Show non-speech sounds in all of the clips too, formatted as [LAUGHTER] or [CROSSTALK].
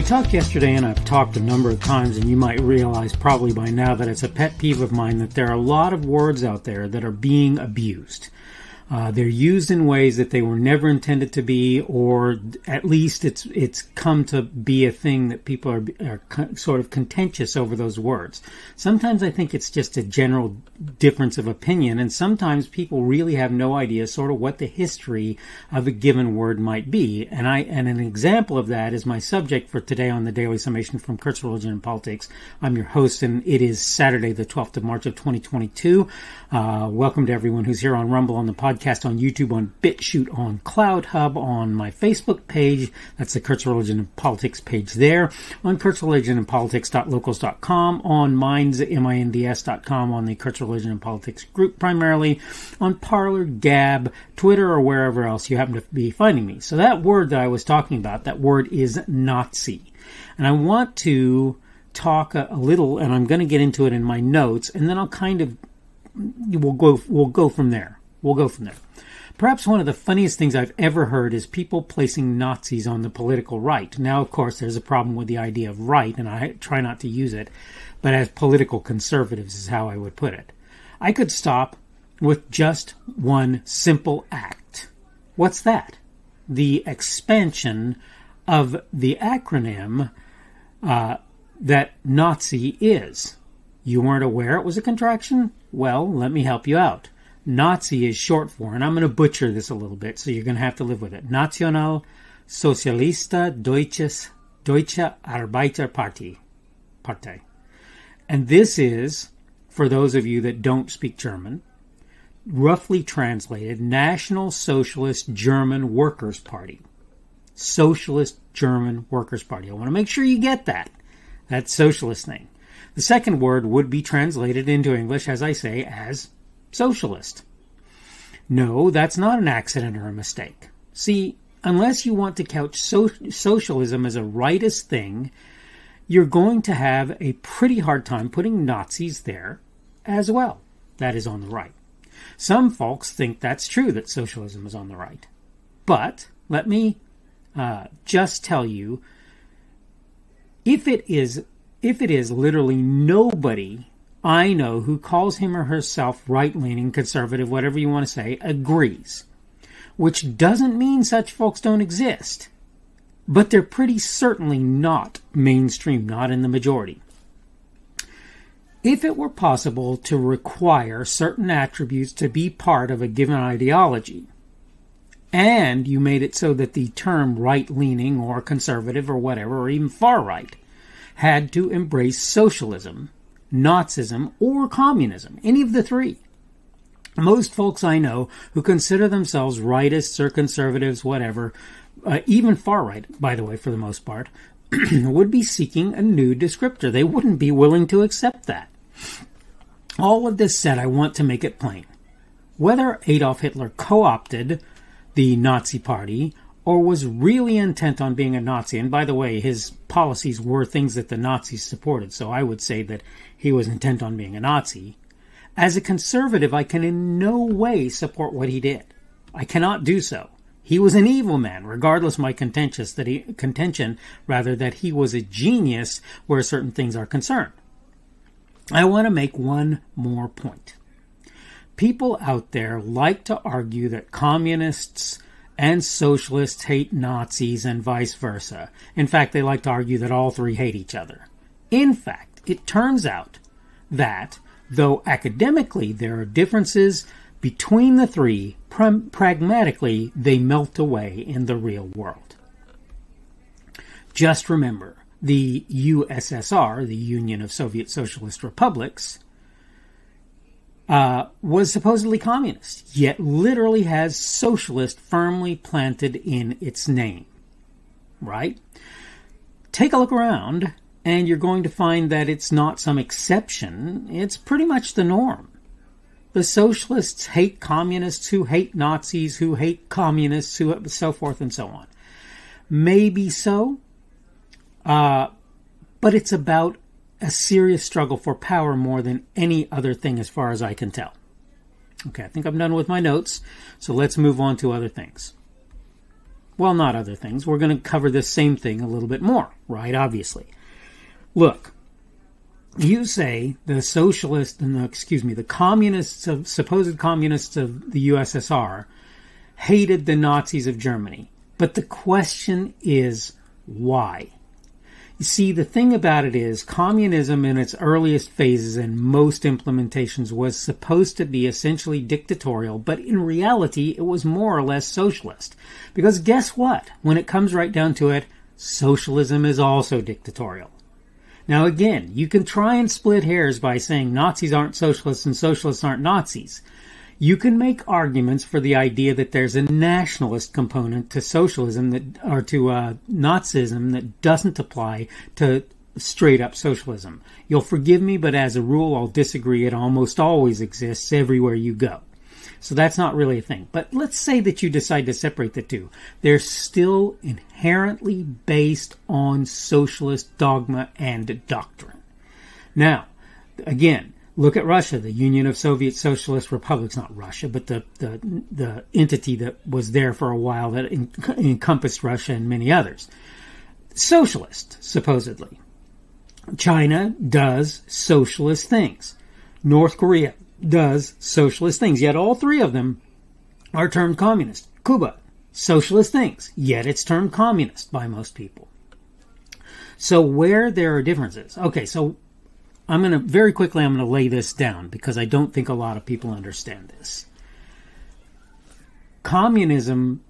I talked yesterday and I've talked a number of times, and you might realize probably by now that it's a pet peeve of mine that there are a lot of words out there that are being abused. Uh, they're used in ways that they were never intended to be, or at least it's it's come to be a thing that people are, are co- sort of contentious over those words. Sometimes I think it's just a general difference of opinion, and sometimes people really have no idea sort of what the history of a given word might be. And I and an example of that is my subject for today on the Daily Summation from Kurt's Religion and Politics. I'm your host, and it is Saturday, the 12th of March of 2022. Uh, welcome to everyone who's here on Rumble on the podcast podcast on YouTube, on BitChute, on CloutHub, on my Facebook page. That's the Kurt's Religion and Politics page there. On Kurt's Religion and Politics.locals.com, on Minds, M-I-N-D-S.com, on the Kurt's Religion and Politics group primarily, on Parler, Gab, Twitter, or wherever else you happen to be finding me. So that word that I was talking about, that word is Nazi. And I want to talk a, a little, and I'm going to get into it in my notes, and then I'll kind of we'll go we'll go from there. We'll go from there. Perhaps one of the funniest things I've ever heard is people placing Nazis on the political right. Now, of course, there's a problem with the idea of right, and I try not to use it, but as political conservatives is how I would put it. I could stop with just one simple act. What's that? The expansion of the acronym uh, that Nazi is. You weren't aware it was a contraction? Well, let me help you out. Nazi is short for, and I'm going to butcher this a little bit, so you're going to have to live with it. National Sozialista Deutsches Deutsche Arbeiterpartei. Partei. And this is, for those of you that don't speak German, roughly translated National Socialist German Workers' Party. Socialist German Workers' Party. I want to make sure you get that. That socialist thing. The second word would be translated into English, as I say, as socialist. No, that's not an accident or a mistake. See, unless you want to couch so- socialism as a rightist thing, you're going to have a pretty hard time putting Nazis there as well. That is on the right. Some folks think that's true that socialism is on the right. But let me uh, just tell you if it is if it is literally nobody I know who calls him or herself right leaning, conservative, whatever you want to say, agrees. Which doesn't mean such folks don't exist. But they're pretty certainly not mainstream, not in the majority. If it were possible to require certain attributes to be part of a given ideology, and you made it so that the term right leaning or conservative or whatever, or even far right, had to embrace socialism, Nazism, or communism, any of the three. Most folks I know who consider themselves rightists or conservatives, whatever, uh, even far right, by the way, for the most part, [CLEARS THROAT] would be seeking a new descriptor. They wouldn't be willing to accept that. All of this said, I want to make it plain. Whether Adolf Hitler co opted the Nazi Party or was really intent on being a Nazi. And by the way, his policies were things that the Nazis supported, so I would say that he was intent on being a Nazi. As a conservative, I can in no way support what he did. I cannot do so. He was an evil man, regardless my contentious that he, contention, rather that he was a genius where certain things are concerned. I want to make one more point. People out there like to argue that communists and socialists hate Nazis and vice versa. In fact, they like to argue that all three hate each other. In fact, it turns out that, though academically there are differences between the three, pragmatically they melt away in the real world. Just remember, the USSR, the Union of Soviet Socialist Republics, uh, was supposedly communist, yet literally has socialist firmly planted in its name. Right? Take a look around, and you're going to find that it's not some exception, it's pretty much the norm. The socialists hate communists who hate Nazis, who hate communists, who so forth and so on. Maybe so, uh, but it's about a serious struggle for power more than any other thing, as far as I can tell. Okay, I think I'm done with my notes, so let's move on to other things. Well, not other things. We're going to cover this same thing a little bit more, right? Obviously. Look, you say the socialists and the, excuse me, the communists of, supposed communists of the USSR hated the Nazis of Germany. But the question is why? You see, the thing about it is, communism in its earliest phases and most implementations was supposed to be essentially dictatorial, but in reality, it was more or less socialist. Because guess what? When it comes right down to it, socialism is also dictatorial. Now, again, you can try and split hairs by saying Nazis aren't socialists and socialists aren't Nazis you can make arguments for the idea that there's a nationalist component to socialism that, or to uh, Nazism that doesn't apply to straight up socialism. You'll forgive me, but as a rule, I'll disagree. It almost always exists everywhere you go. So that's not really a thing. But let's say that you decide to separate the two. They're still inherently based on socialist dogma and doctrine. Now, again, Look at Russia, the Union of Soviet Socialist Republics, not Russia, but the, the, the entity that was there for a while that en- encompassed Russia and many others. Socialist, supposedly. China does socialist things. North Korea does socialist things, yet all three of them are termed communist. Cuba, socialist things, yet it's termed communist by most people. So where there are differences, okay, so I'm going to very quickly I'm going to lay this down because I don't think a lot of people understand this. Communism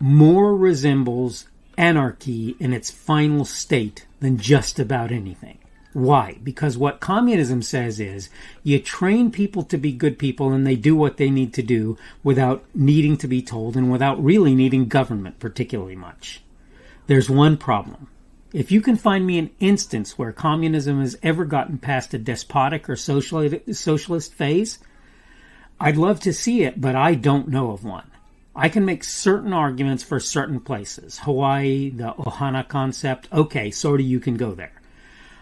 more resembles anarchy in its final state than just about anything. Why? Because what communism says is you train people to be good people and they do what they need to do without needing to be told and without really needing government particularly much. There's one problem. If you can find me an instance where communism has ever gotten past a despotic or socialist phase, I'd love to see it, but I don't know of one. I can make certain arguments for certain places. Hawaii, the Ohana concept, okay, sort of you can go there.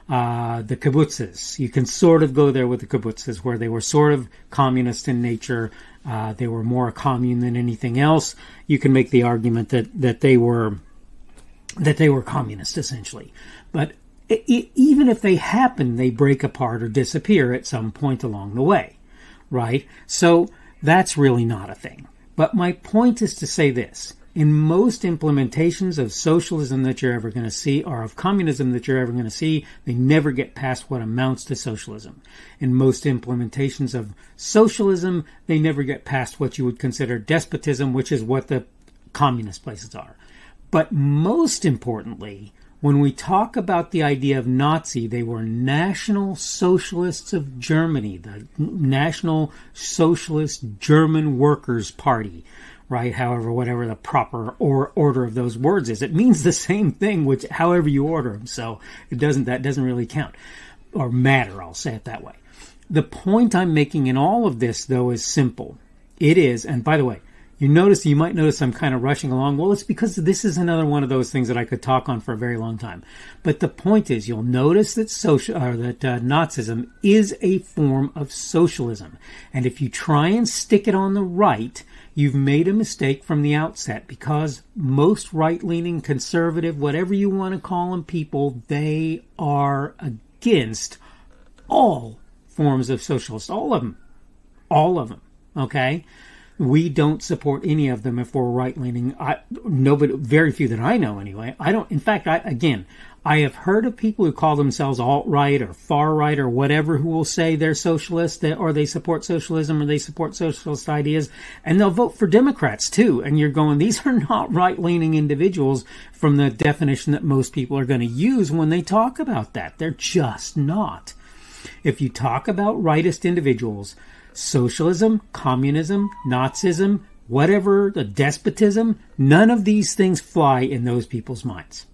Uh, the kibbutzes, you can sort of go there with the kibbutzes, where they were sort of communist in nature. Uh, they were more a commune than anything else. You can make the argument that, that they were that they were communist essentially. But it, it, even if they happen, they break apart or disappear at some point along the way, right? So that's really not a thing. But my point is to say this. In most implementations of socialism that you're ever going to see, or of communism that you're ever going to see, they never get past what amounts to socialism. In most implementations of socialism, they never get past what you would consider despotism, which is what the communist places are. But most importantly, when we talk about the idea of Nazi, they were National Socialists of Germany, the National Socialist German Workers' Party, right? However, whatever the proper or order of those words is, it means the same thing, which however you order them. So it doesn't that doesn't really count or matter. I'll say it that way. The point I'm making in all of this, though, is simple. It is, and by the way, you notice you might notice I'm kind of rushing along. Well, it's because this is another one of those things that I could talk on for a very long time. But the point is, you'll notice that social or that uh, Nazism is a form of socialism, and if you try and stick it on the right, you've made a mistake from the outset because most right-leaning, conservative, whatever you want to call them, people they are against all forms of socialist, all of them, all of them. Okay we don't support any of them if we're right leaning. I nobody, very few that I know anyway. I don't. In fact, I again, I have heard of people who call themselves alt right or far right or whatever who will say they're socialist or they support socialism or they support socialist ideas, and they'll vote for Democrats too. And you're going, these are not right leaning individuals from the definition that most people are going to use when they talk about that. They're just not. If you talk about rightist individuals socialism, communism, Nazism, whatever, the despotism, none of these things fly in those people's minds.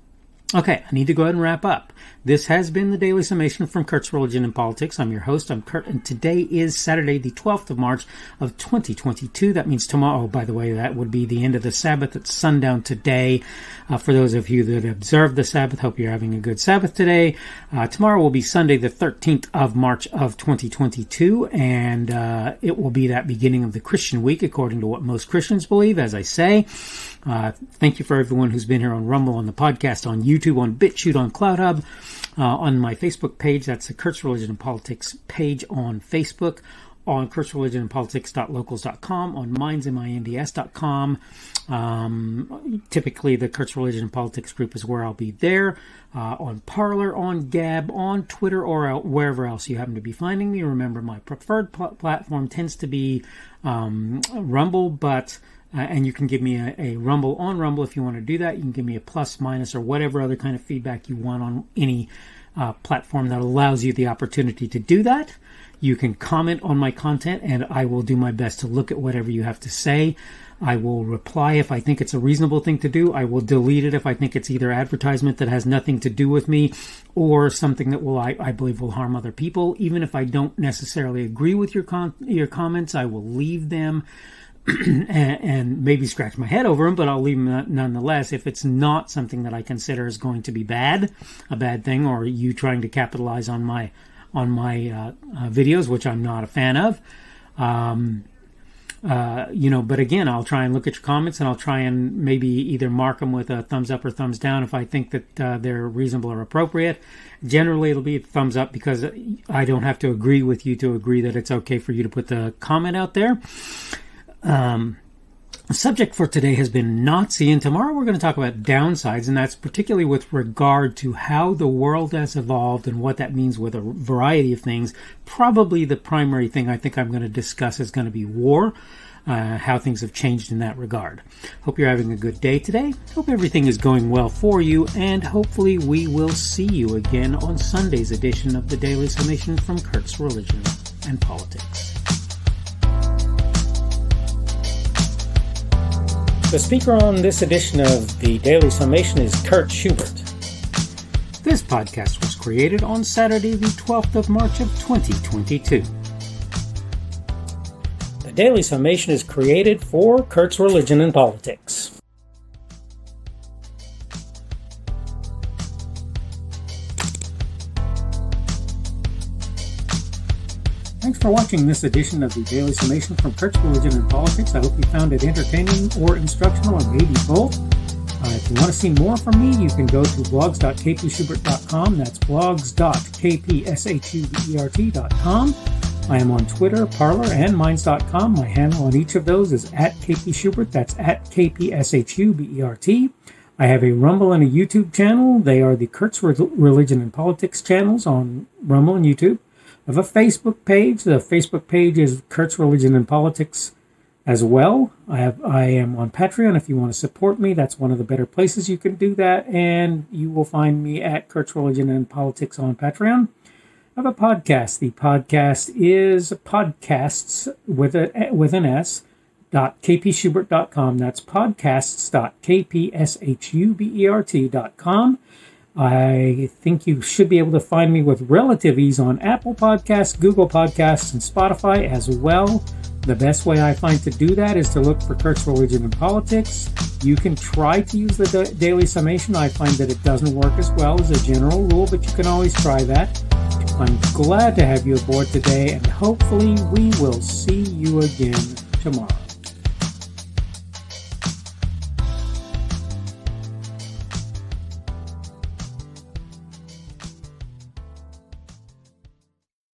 Okay, I need to go ahead and wrap up. This has been the Daily Summation from Kurt's Religion and Politics. I'm your host. I'm Kurt, and today is Saturday, the 12th of March of 2022. That means tomorrow, oh, by the way, that would be the end of the Sabbath at sundown today. Uh, for those of you that observe the Sabbath, hope you're having a good Sabbath today. Uh, tomorrow will be Sunday, the 13th of March of 2022, and uh, it will be that beginning of the Christian week, according to what most Christians believe, as I say. Uh, thank you for everyone who's been here on Rumble, on the podcast, on YouTube, on BitChute, on CloutHub, uh, on my Facebook page. That's the Kurt's Religion and Politics page on Facebook, on kurtsreligionandpolitics.locals.com, on mindsminds.com. Um, typically, the Kurt's Religion and Politics group is where I'll be there. Uh, on Parler, on Gab, on Twitter, or wherever else you happen to be finding me. Remember, my preferred pl- platform tends to be um, Rumble, but uh, and you can give me a, a, Rumble on Rumble if you want to do that. You can give me a plus, minus, or whatever other kind of feedback you want on any uh, platform that allows you the opportunity to do that. You can comment on my content, and I will do my best to look at whatever you have to say. I will reply if I think it's a reasonable thing to do. I will delete it if I think it's either advertisement that has nothing to do with me or something that will I, I believe will harm other people. Even if I don't necessarily agree with your con- your comments, I will leave them. [CLEARS THROAT] and, and, maybe scratch my head over them, but I'll leave them nonetheless. If it's not something that I consider is going to be bad, a bad thing, or you trying to capitalize on my on my uh, uh, videos, which I'm not a fan of, um, uh, you know. But again, I'll try and look at your comments, and I'll try and maybe either mark them with a thumbs up or thumbs down if I think that uh, they're reasonable or appropriate. Generally, it'll be a thumbs up because I don't have to agree with you to agree that it's okay for you to put the comment out there. Um, the subject for today has been Nazi, and tomorrow we're going to talk about downsides, and that's particularly with regard to how the world has evolved and what that means with a variety of things. Probably the primary thing I think I'm going to discuss is going to be war, uh, how things have changed in that regard. Hope you're having a good day today. Hope everything is going well for you, and hopefully we will see you again on Sunday's edition of the Daily Summation from Kurt's Religion and Politics. The speaker on this edition of the Daily Summation is Kurt Schubert. This podcast was created on Saturday, the 12th of March of 2022. The Daily Summation is created for Kurt's Religion and Politics. For watching this edition of the Daily Summation from Kurt's Religion and Politics. I hope you found it entertaining or instructional, or maybe both. Uh, if you want to see more from me, you can go to blogs.kpschubert.com. That's blogs.kpschubert.com. I am on Twitter, Parler, and Minds.com. My handle on each of those is at kpschubert. That's at kpschubert. I have a Rumble and a YouTube channel. They are the Kurt's Religion and Politics channels on Rumble and YouTube. Have a Facebook page. The Facebook page is Kurt's Religion and Politics as well. I have I am on Patreon if you want to support me. That's one of the better places you can do that. And you will find me at Kurt's Religion and Politics on Patreon. I have a podcast. The podcast is podcasts with a with an S dot kpschubert.com. That's podcasts.kpschubert.com. I think you should be able to find me with relative ease on Apple Podcasts, Google Podcasts, and Spotify as well. The best way I find to do that is to look for Kurt's Religion and Politics. You can try to use the daily summation. I find that it doesn't work as well as a general rule, but you can always try that. I'm glad to have you aboard today, and hopefully, we will see you again tomorrow.